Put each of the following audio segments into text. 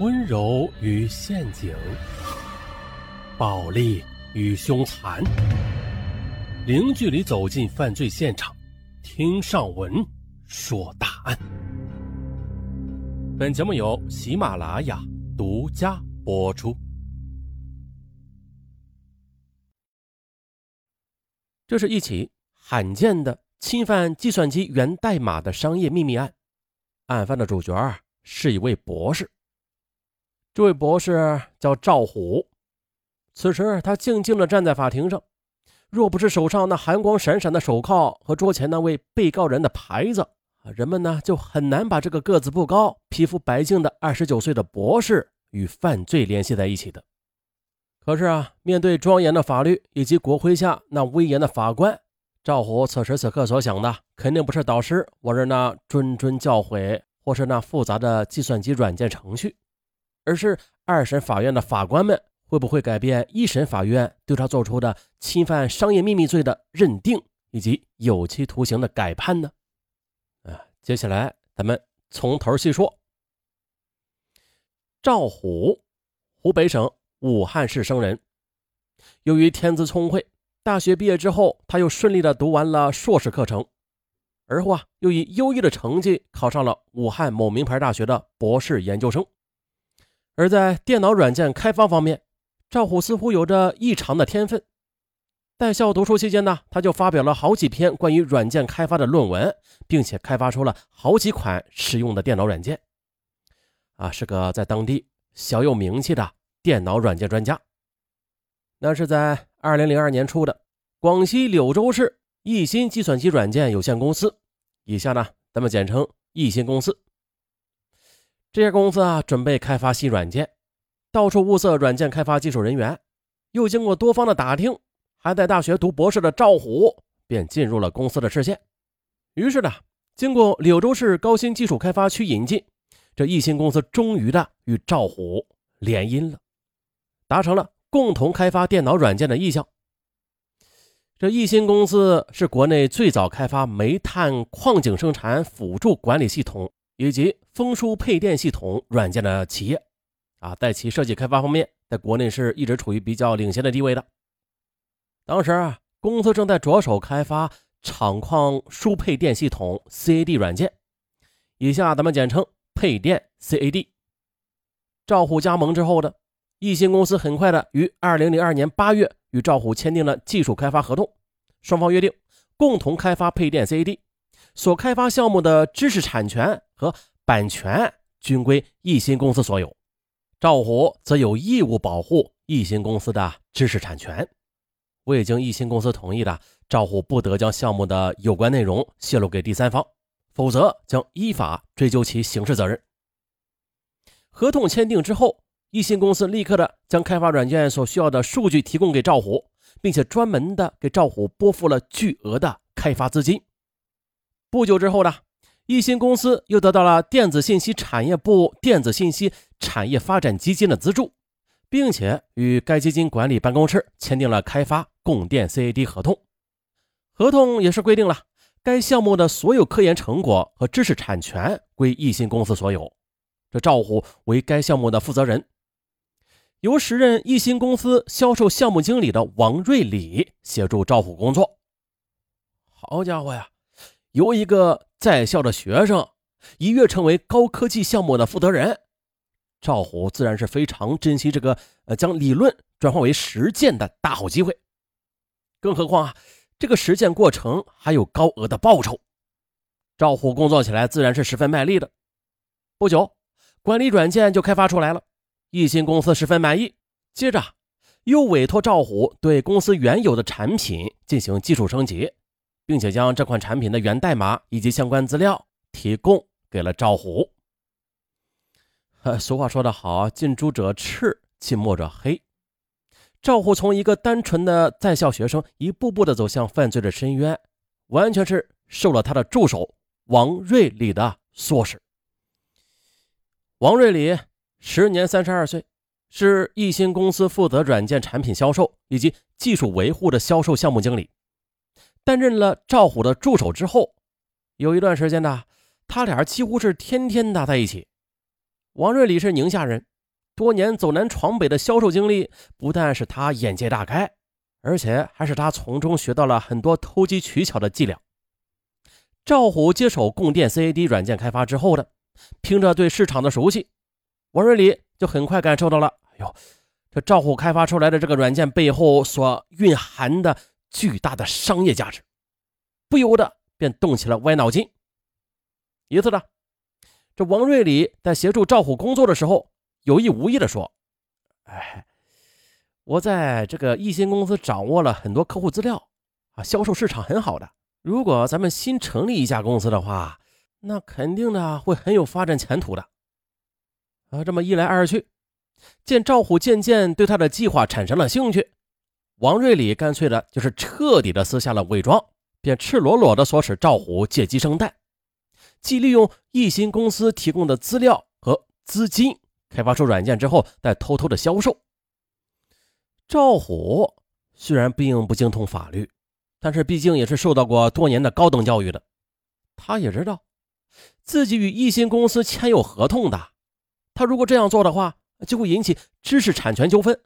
温柔与陷阱，暴力与凶残，零距离走进犯罪现场，听上文说大案。本节目由喜马拉雅独家播出。这是一起罕见的侵犯计算机源代码的商业秘密案，案犯的主角是一位博士。这位博士叫赵虎，此时他静静地站在法庭上，若不是手上那寒光闪闪的手铐和桌前那位被告人的牌子，人们呢就很难把这个个子不高、皮肤白净的二十九岁的博士与犯罪联系在一起的。可是啊，面对庄严的法律以及国徽下那威严的法官，赵虎此时此刻所想的肯定不是导师往日那谆谆教诲，或是那复杂的计算机软件程序。而是二审法院的法官们会不会改变一审法院对他做出的侵犯商业秘密罪的认定以及有期徒刑的改判呢？啊，接下来咱们从头细说。赵虎，湖北省武汉市生人。由于天资聪慧，大学毕业之后，他又顺利的读完了硕士课程，而后啊，又以优异的成绩考上了武汉某名牌大学的博士研究生。而在电脑软件开发方面，赵虎似乎有着异常的天分。在校读书期间呢，他就发表了好几篇关于软件开发的论文，并且开发出了好几款实用的电脑软件。啊，是个在当地小有名气的电脑软件专家。那是在二零零二年初的，广西柳州市易鑫计算机软件有限公司，以下呢，咱们简称易鑫公司。这家公司啊，准备开发新软件，到处物色软件开发技术人员。又经过多方的打听，还在大学读博士的赵虎便进入了公司的视线。于是呢，经过柳州市高新技术开发区引进，这一新公司终于的与赵虎联姻了，达成了共同开发电脑软件的意向。这一新公司是国内最早开发煤炭矿井生产辅助管理系统。以及风输配电系统软件的企业，啊，在其设计开发方面，在国内是一直处于比较领先的地位的。当时啊，公司正在着手开发厂矿输配电系统 CAD 软件，以下咱们简称配电 CAD。赵虎加盟之后的易鑫公司，很快的于二零零二年八月与赵虎签订了技术开发合同，双方约定共同开发配电 CAD。所开发项目的知识产权和版权均归易鑫公司所有，赵虎则有义务保护易鑫公司的知识产权。未经易鑫公司同意的，赵虎不得将项目的有关内容泄露给第三方，否则将依法追究其刑事责任。合同签订之后，易鑫公司立刻的将开发软件所需要的数据提供给赵虎，并且专门的给赵虎拨付了巨额的开发资金。不久之后呢，易鑫公司又得到了电子信息产业部电子信息产业发展基金的资助，并且与该基金管理办公室签订了开发供电 CAD 合同。合同也是规定了该项目的所有科研成果和知识产权归易鑫公司所有。这赵虎为该项目的负责人，由时任易鑫公司销售项目经理的王瑞礼协助赵虎工作。好家伙呀！由一个在校的学生一跃成为高科技项目的负责人，赵虎自然是非常珍惜这个呃将理论转化为实践的大好机会。更何况啊，这个实践过程还有高额的报酬，赵虎工作起来自然是十分卖力的。不久，管理软件就开发出来了，易鑫公司十分满意。接着又委托赵虎对公司原有的产品进行技术升级。并且将这款产品的源代码以及相关资料提供给了赵虎。俗话说得好，近朱者赤，近墨者黑。赵虎从一个单纯的在校学生，一步步的走向犯罪的深渊，完全是受了他的助手王瑞礼的唆使。王瑞礼时年三十二岁，是易鑫公司负责软件产品销售以及技术维护的销售项目经理。担任了赵虎的助手之后，有一段时间呢，他俩几乎是天天搭在一起。王瑞礼是宁夏人，多年走南闯北的销售经历，不但使他眼界大开，而且还使他从中学到了很多投机取巧的伎俩。赵虎接手供电 CAD 软件开发之后的，凭着对市场的熟悉，王瑞礼就很快感受到了，哎呦，这赵虎开发出来的这个软件背后所蕴含的巨大的商业价值，不由得便动起了歪脑筋。一次呢，这王瑞礼在协助赵虎工作的时候，有意无意的说：“哎，我在这个一心公司掌握了很多客户资料啊，销售市场很好的。如果咱们新成立一家公司的话，那肯定的会很有发展前途的。”啊，这么一来二去，见赵虎渐渐对他的计划产生了兴趣，王瑞礼干脆的就是彻底的撕下了伪装，便赤裸裸的唆使赵虎借机生蛋。即利用易鑫公司提供的资料和资金，开发出软件之后，再偷偷的销售。赵虎虽然并不精通法律，但是毕竟也是受到过多年的高等教育的，他也知道自己与易鑫公司签有合同的，他如果这样做的话，就会引起知识产权纠纷，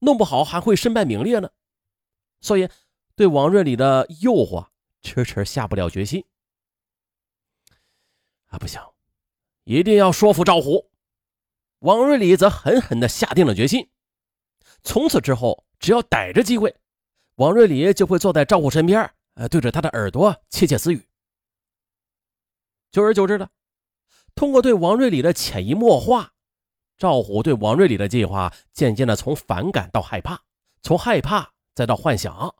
弄不好还会身败名裂呢。所以，对王瑞礼的诱惑迟迟下不了决心。啊，不行，一定要说服赵虎。王瑞礼则狠狠地下定了决心。从此之后，只要逮着机会，王瑞礼就会坐在赵虎身边，呃，对着他的耳朵窃窃私语。久而久之的，通过对王瑞礼的潜移默化，赵虎对王瑞里的计划渐渐的从反感到害怕，从害怕再到幻想，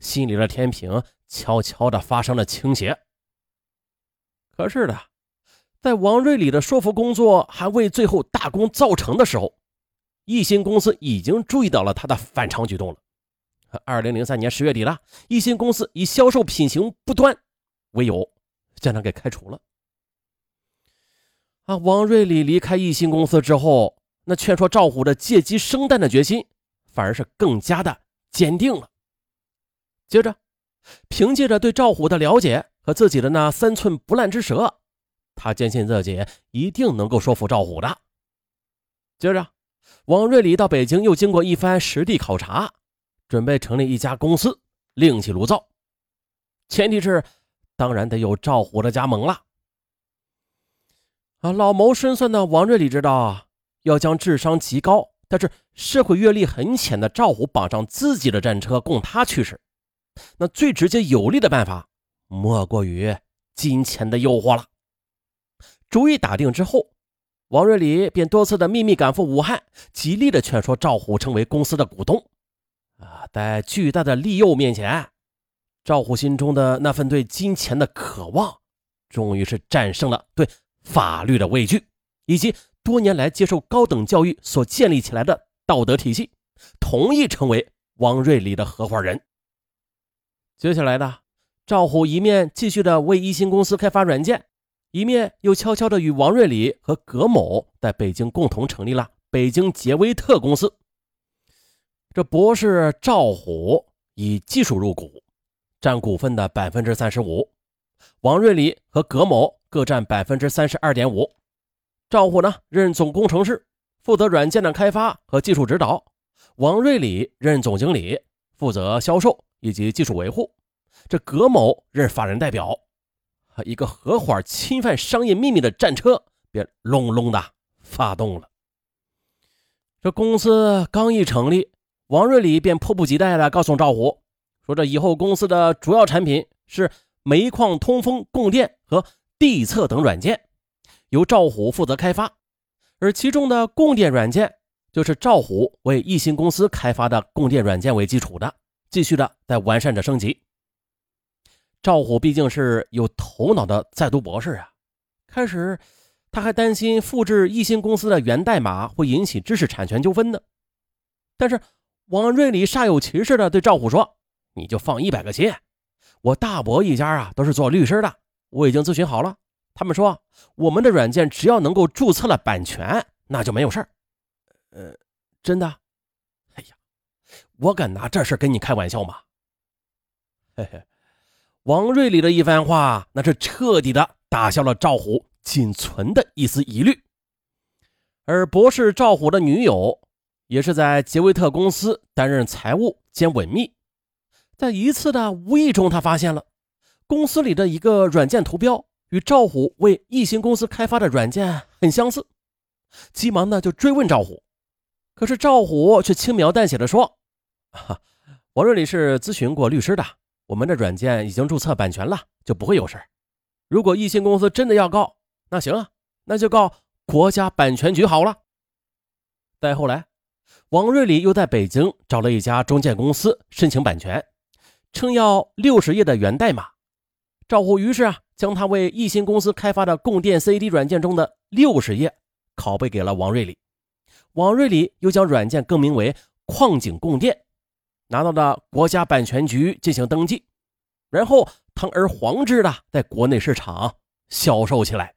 心里的天平悄悄的发生了倾斜。可是的。在王瑞里的说服工作还未最后大功造成的时候，一心公司已经注意到了他的反常举动了。二零零三年十月底了，一心公司以销售品行不端为由将他给开除了。啊，王瑞礼离开一心公司之后，那劝说赵虎的借机生蛋的决心反而是更加的坚定了。接着，凭借着对赵虎的了解和自己的那三寸不烂之舌。他坚信自己一定能够说服赵虎的。接着，王瑞礼到北京，又经过一番实地考察，准备成立一家公司，另起炉灶。前提是，当然得有赵虎的加盟了。啊，老谋深算的王瑞礼知道，要将智商极高但是社会阅历很浅的赵虎绑上自己的战车，供他驱使，那最直接有力的办法，莫过于金钱的诱惑了。主意打定之后，王瑞礼便多次的秘密赶赴武汉，极力的劝说赵虎成为公司的股东。啊，在巨大的利诱面前，赵虎心中的那份对金钱的渴望，终于是战胜了对法律的畏惧，以及多年来接受高等教育所建立起来的道德体系，同意成为王瑞礼的合伙人。接下来的赵虎一面继续的为一星公司开发软件。一面又悄悄的与王瑞礼和葛某在北京共同成立了北京杰威特公司。这博士赵虎以技术入股，占股份的百分之三十五，王瑞礼和葛某各占百分之三十二点五。赵虎呢任总工程师，负责软件的开发和技术指导；王瑞礼任总经理，负责销售以及技术维护。这葛某任法人代表。一个合伙侵犯商业秘密的战车便隆隆的发动了。这公司刚一成立，王瑞礼便迫不及待的告诉赵虎，说这以后公司的主要产品是煤矿通风、供电和地测等软件，由赵虎负责开发，而其中的供电软件就是赵虎为一心公司开发的供电软件为基础的，继续的在完善着升级。赵虎毕竟是有头脑的在读博士啊，开始他还担心复制一星公司的源代码会引起知识产权纠纷呢。但是王瑞礼煞有其事的对赵虎说：“你就放一百个心，我大伯一家啊都是做律师的，我已经咨询好了，他们说我们的软件只要能够注册了版权，那就没有事儿。”呃，真的？哎呀，我敢拿这事跟你开玩笑吗？嘿嘿。王瑞礼的一番话，那是彻底的打消了赵虎仅存的一丝疑虑。而博士赵虎的女友也是在杰维特公司担任财务兼稳秘。在一次的无意中，他发现了公司里的一个软件图标与赵虎为艺兴公司开发的软件很相似，急忙的就追问赵虎，可是赵虎却轻描淡写的说：“哈，王瑞里是咨询过律师的，我们的软件已经注册版权了，就不会有事如果艺兴公司真的要告，那行啊，那就告国家版权局好了。”再后来，王瑞里又在北京找了一家中介公司申请版权。称要六十页的源代码，赵虎于是啊，将他为艺兴公司开发的供电 CAD 软件中的六十页拷贝给了王瑞礼。王瑞礼又将软件更名为矿井供电，拿到了国家版权局进行登记，然后堂而皇之的在国内市场销售起来。